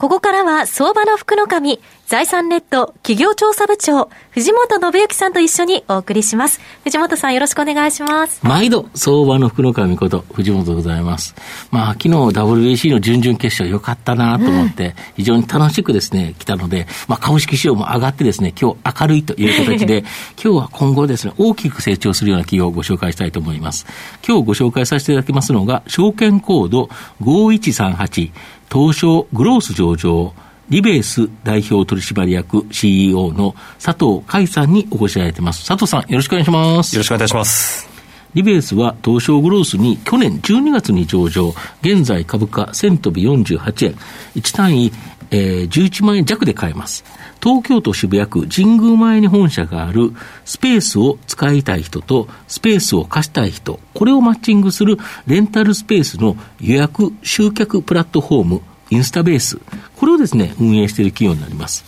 ここからは相場の福の神財産ネット企業調査部長、藤本信之さんと一緒にお送りします。藤本さんよろしくお願いします。毎度、相場の福の神こと、藤本でございます。まあ、昨日 WBC の準々決勝良かったなと思って、非常に楽しくですね、来たので、まあ、株式市場も上がってですね、今日明るいという形で、今日は今後ですね、大きく成長するような企業をご紹介したいと思います。今日ご紹介させていただきますのが、証券コード5138、東証グロース上場、リベース代表取締役 CEO の佐藤海さんにお越しいただいています。佐藤さん、よろしくお願いします。よろしくお願いします。リベースは東証グロースに去年12月に上場、現在株価1000飛び48円、1単位、えー、11万円弱で買えます。東京都渋谷区神宮前に本社があるスペースを使いたい人とスペースを貸したい人、これをマッチングするレンタルスペースの予約集客プラットフォームインスタベース、これをですね、運営している企業になります。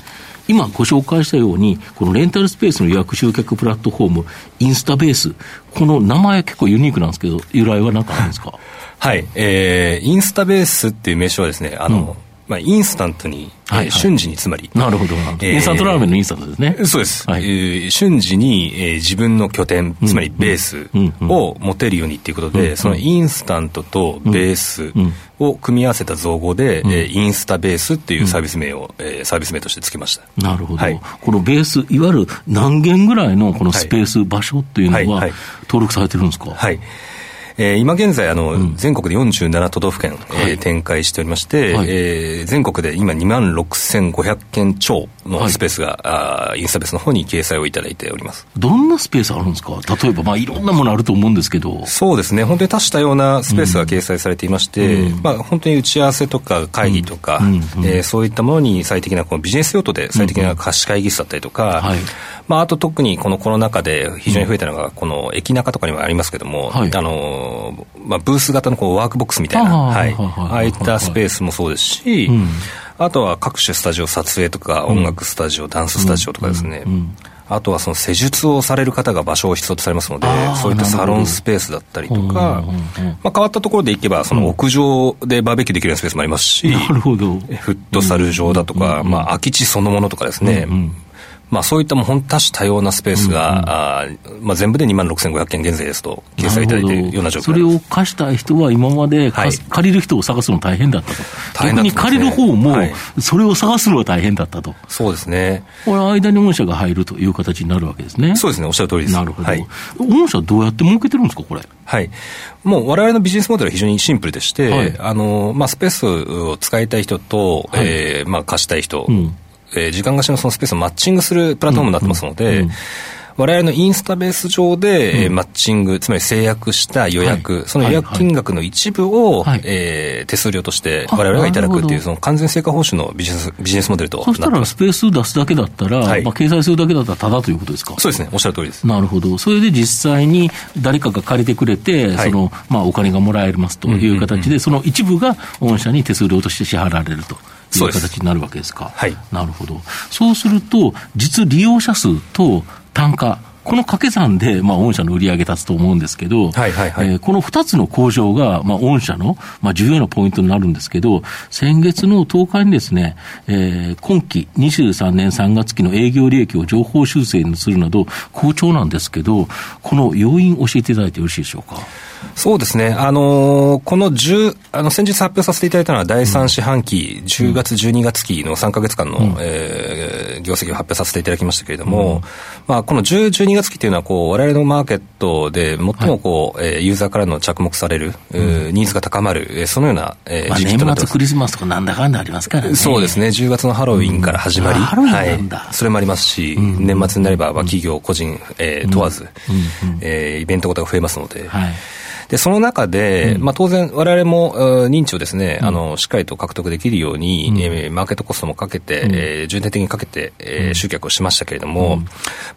今ご紹介したように、このレンタルスペースの予約集客プラットフォーム、インスタベース、この名前結構ユニークなんですけど、由来は何かあるんですか？はい、えー、インスタベースっていう名称はですね、あの、うんまあ、インスタントに、はいはい、瞬時につまり。なるほど。えー、インスタントラーメンのインスタントですね。そうです。はい、えー、瞬時に、えー、自分の拠点、つまりベースを持てるようにっていうことで、うんうん、そのインスタントとベースを組み合わせた造語で、うん、えー、インスタベースっていうサービス名を、うん、えー、サービス名としてつけました。なるほど。はい、このベース、いわゆる何件ぐらいのこのスペース、場所っていうのは、登録されてるんですか？はいえー、今現在あの、うん、全国で47都道府県、はい、えー、展開しておりまして、はい、えー、全国で今2万6500件超のスペースが、はい、あインスタベースの方に掲載をいただいております。どんなスペースあるんですか？例えば、まあ、いろんなものあると思うんですけど。そうですね。本当に多種多様なスペースが掲載されていまして、うん、まあ、本当に打ち合わせとか会議とか、うん、えー、そういったものに最適なこのビジネス用途で最適な貸し会議室だったりとか、はい。まあ、あと特にこのコロナ禍で非常に増えたのが、この駅中とかにもありますけども、はい、あのまあ、ブース型のこうワークボックスみたいな、はい、ああいったスペースもそうですし、うん、あとは各種スタジオ、撮影とか、音楽スタジオ、ダンススタジオとかですね、あとはその施術をされる方が場所を必要とされますので、そういったサロンスペースだったりとか、まあ、変わったところでいけば、その屋上でバーベキューできるようなスペースもありますし、なるほど。フットサル場だとか、まあ、空き地そのものとかですね、まあ、そういったもう本多種多様なスペースが、うんうん、あまあ、全部で2万6500件現在ですと掲載いただいているような状況それを貸したい人は今まで、はい、借りる人を探すの大変だったと、逆に借りる方も、それを探すのは大変だったと、そうですね。これ、間に御社が入るという形になるわけですね。そうですね、おっしゃる通りです。なるほど、はい、御社、どうやって儲けてるんですか、これ？はい、もうわれわれのビジネスモデルは非常にシンプルでして、はい、あのまあ、スペースを使いたい人と、はい、えー、まあ、貸したい人、うんえー、時間貸しのそのスペースをマッチングするプラットフォームになってますので、われわれのインスタベース上で、うん、マッチング、つまり制約した予約、はい、その予約金額の一部を、はい、えー、手数料としてわれわれがいただくっていう、その完全成果報酬のビジネスビジネスモデルとそしたら、スペース出すだけだったら、はい、まあ、掲載するだけだったら、ただということですか？そうですね、おっしゃる通りです。なるほど、それで実際に誰かが借りてくれて、そのまあ、お金がもらえますという形で、その一部が御社に手数料として支払われると。いう形になるわけですか。はい。なるほど。そうすると、実利用者数と単価、この掛け算で、まあ、御社の売り上げ立つと思うんですけど、はいはいはい、えー、この2つの工場が、まあ、御社の、まあ、重要なポイントになるんですけど、先月の10日にですね、えー、今期23年3月期の営業利益を情報修正にするなど、好調なんですけど、この要因教えていただいてよろしいでしょうか？そうですね。あのー、この10、あの、先日発表させていただいたのは第3四半期、うん、10月、12月期の3か月間の、うん、えー、業績を発表させていただきましたけれども、うん、まあ、この10、12月期というのは、こう、我々のマーケットで最もこう、はい、えー、ユーザーからの着目される、うん、ニーズが高まる、えー、そのような、えー、まあ、年末クリスマスとかなんだかんだありますからね。そうですね。10月のハロウィンから始まり、はい。それもありますし、年末になれば、まあ、企業、個人、えー、問わず、えー、イベントごとが増えますので、はいで、その中で、うん、まあ当然、我々も認知をですね、うん、あの、しっかりと獲得できるように、うん、えー、マーケットコストもかけて、うん、えー、重点的にかけて、えー、集客をしましたけれども、ま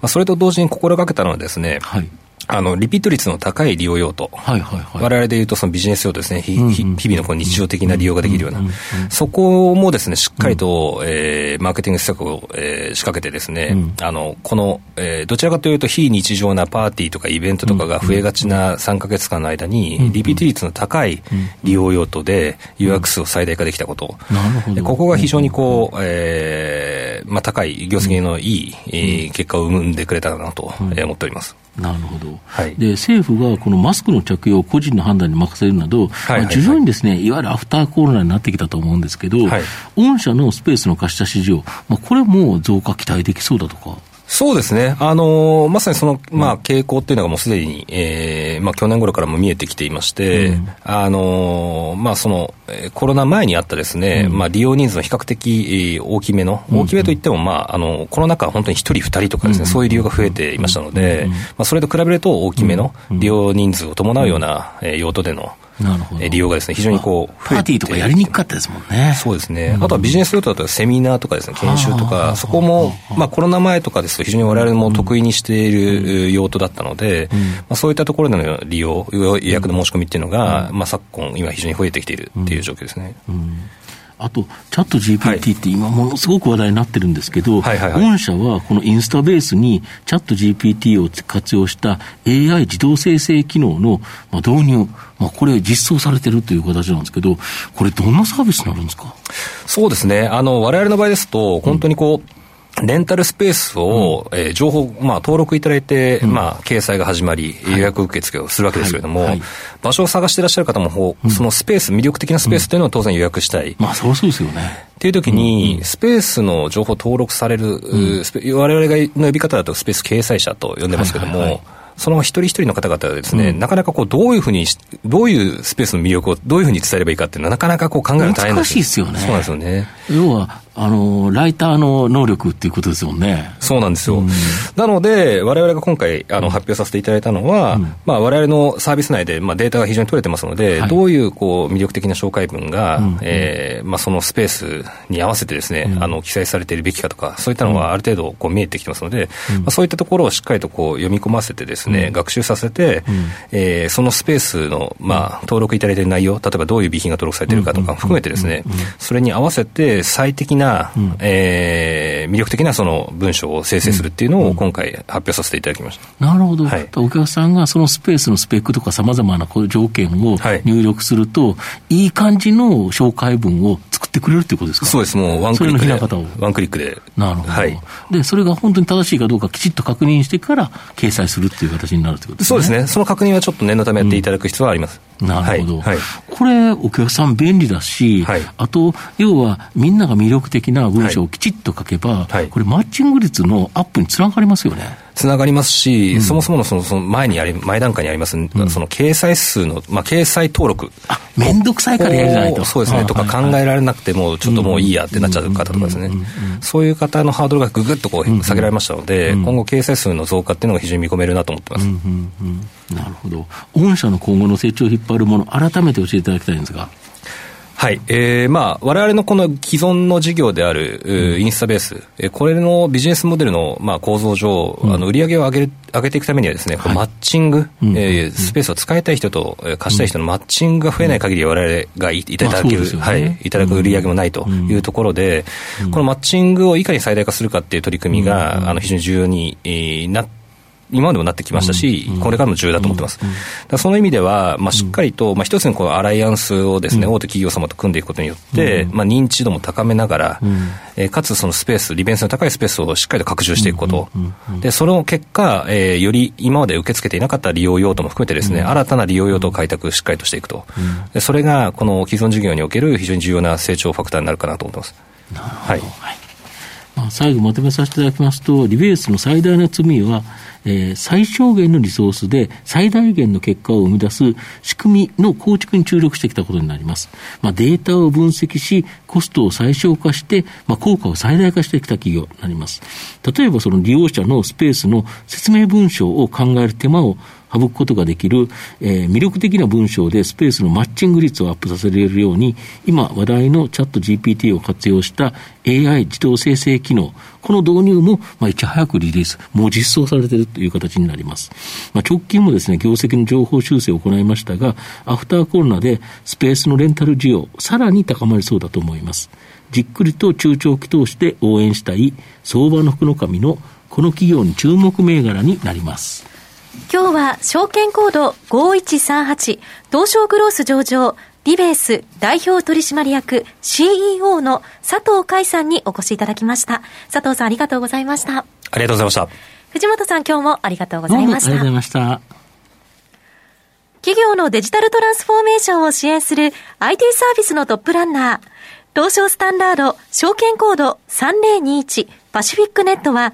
あそれと同時に心がけたのはですね、はいあの、リピート率の高い利用用途。はいはいはい。我々で言うと、そのビジネス用途ですね。日々のこの日常的な利用ができるような。そこもですね、しっかりと、うん、えー、マーケティング施策を、えー、仕掛けてですね、うん、あの、この、えー、どちらかというと、非日常なパーティーとかイベントとかが増えがちな3か月間の間に、リピート率の高い利用用途で、予約数を最大化できたこと。なるほど。ここが非常にこう、えー、まあ、高い業績のいい、えー、結果を生んでくれたかなと思っております。なるほど、はい、で政府がこのマスクの着用を個人の判断に任せるなど、はいはいはい、徐々にですねいわゆるアフターコロナになってきたと思うんですけど、はい、御社のスペースの貸した市場、まあ、これも増加期待できそうだとか？そうですね。あのー、まさにその、まあ、傾向っていうのがもうすでに、ええー、まあ、去年頃からも見えてきていまして、うん、あのー、まあ、その、コロナ前にあったですね、うん、まあ、利用人数の比較的大きめの、大きめといっても、まあ、あの、コロナ禍は本当に一人二人とかですね、うん、そういう利用が増えていましたので、まあ、それと比べると大きめの利用人数を伴うような、え用途での、なるほど。利用がですね、非常にこう、パーティーとかやりにくかったですもんね。そうですね。あとはビジネス用途だとセミナーとかですね、研修とか、そこも、まあコロナ前とかですと非常に我々も得意にしている用途だったので、まあそういったところでの利用、予約の申し込みっていうのが、まあ昨今、今非常に増えてきているっていう状況ですね。うんあと、チャット GPT って今ものすごく話題になってるんですけど、はいはいはい、御社はこのインスタベースにチャット GPT を活用した AI 自動生成機能の導入、まあ、これ実装されてるという形なんですけど、これどんなサービスになるんですか？そうですね。あの、我々の場合ですと、本当にこう、うんレンタルスペースを、うん、えー、情報、まあ、登録いただいて、うん、まあ、掲載が始まり、予約受付をするわけですけれども、はい。はい、場所を探していらっしゃる方も、うん、そのスペース、魅力的なスペースというのを当然予約したい。まあ、そうそうですよね。っていう時に、スペースの情報登録される、我々がの呼び方だとスペース掲載者と呼んでますけれども、はいはい。はいその一人一人の方々はですね、うん、なかなかこう、どういうふうに、どういうスペースの魅力をどういうふうに伝えればいいかっていうのは、なかなかこう考えるの大変です。難しいですよね。そうなんですよね。要は、あの、ライターの能力っていうことですもんね。そうなんですよ。うん、なので、我々が今回、あの、発表させていただいたのは、うん、まあ、我々のサービス内で、まあ、データが非常に取れてますので、はい、どういう、こう、魅力的な紹介文が、うん、えー、まあ、そのスペースに合わせてですね、うん、あの、記載されているべきかとか、そういったのはある程度、こう、見えてきてますので、まあ、そういったところをしっかりと、こう、読み込ませてですね、学習させて、えー、そのスペースの、まあ、登録いただいている内容、例えばどういう備品が登録されているかとか含めてですね、それに合わせて最適な、えーえー、魅力的なその文章を生成するっていうのを今回発表させていただきました。なるほど。はい、お客さんがそのスペースのスペックとかさまざまな条件を入力すると、はい、いい感じの紹介文を作ってくれるっていうことですか？そうです。もうワンクリックで。ワンクリックで。なるほど。はい。で、それが本当に正しいかどうかきちっと確認してから掲載するっていう形になるってことですね？そうですね。その確認はちょっと念のためやっていただく必要はあります。うん、なるほど。はい。これ、お客さん便利だし、はい、あと、要はみんなが魅力的な文章をきちっと書けば、はい、これ、マッチング率のアップにつながりますよね。つながりますし、うん、そもそものそのその前にあり、前段階にあります、うん、その掲載数の、まあ、掲載登録。あ、めんどくさいからやりないと。そうですね、とか考えられなくても、ちょっともういいやってなっちゃう方とかですね。そういう方のハードルがぐぐっとこう下げられましたので、今後掲載数の増加っていうのが非常に見込めるなと思ってます。なるほど。御社の今後の成長を引っ張るもの、改めて教えていただきたいんですが。はい。えー、まあ、我々のこの既存の事業である、うん、インスタベース、えこれのビジネスモデルの、まあ、構造上、うん、あの売上を上げる上げていくためにはですね、はい、マッチング、うん、えー、スペースを使いたい人と、えー、貸したい人のマッチングが増えない限り我々がいただける、ね、はい、いただく売上もないというところで、このマッチングをいかに最大化するかっていう取り組みが、あの非常に重要に、えー、なって今までもなってきましたし、これからも重要だと思ってます。その意味では、まあ、しっかりと、まあ、一つのこのアライアンスをですね、大手企業様と組んでいくことによって、まあ、認知度も高めながら、えかつそのスペース、利便性の高いスペースをしっかりと拡充していくこと。で、その結果、えより今まで受け付けていなかった利用用途も含めてですね、新たな利用用途を開拓しっかりとしていくと。でそれが、この既存事業における非常に重要な成長ファクターになるかなと思ってます。はい。まあ、最後まとめさせていただきますと、リベースの最大の罪は、えー、最小限のリソースで最大限の結果を生み出す仕組みの構築に注力してきたことになります。まあ、データを分析し、コストを最小化して、まあ、効果を最大化してきた企業になります。例えばその利用者のスペースの説明文章を考える手間を省くことができる、えー、魅力的な文章でスペースのマッチング率をアップさせられるように、今話題のチャット GPT を活用した AI 自動生成機能、この導入も、まあ、いち早くリリース、もう実装されているという形になります。まあ、直近もですね、業績の情報修正を行いましたが、アフターコロナでスペースのレンタル需要、さらに高まりそうだと思います。じっくりと中長期投資で応援したい相場の福の神のこの企業に注目銘柄になります。今日は証券コード5138東証グロース上場リベース代表取締役 CEO の佐藤海さんにお越しいただきました。佐藤さんありがとうございました。ありがとうございました。藤本さん今日もありがとうございました。ありがとうございました。企業のデジタルトランスフォーメーションを支援する IT サービスのトップランナー、東証スタンダード証券コード3021パシフィックネットは、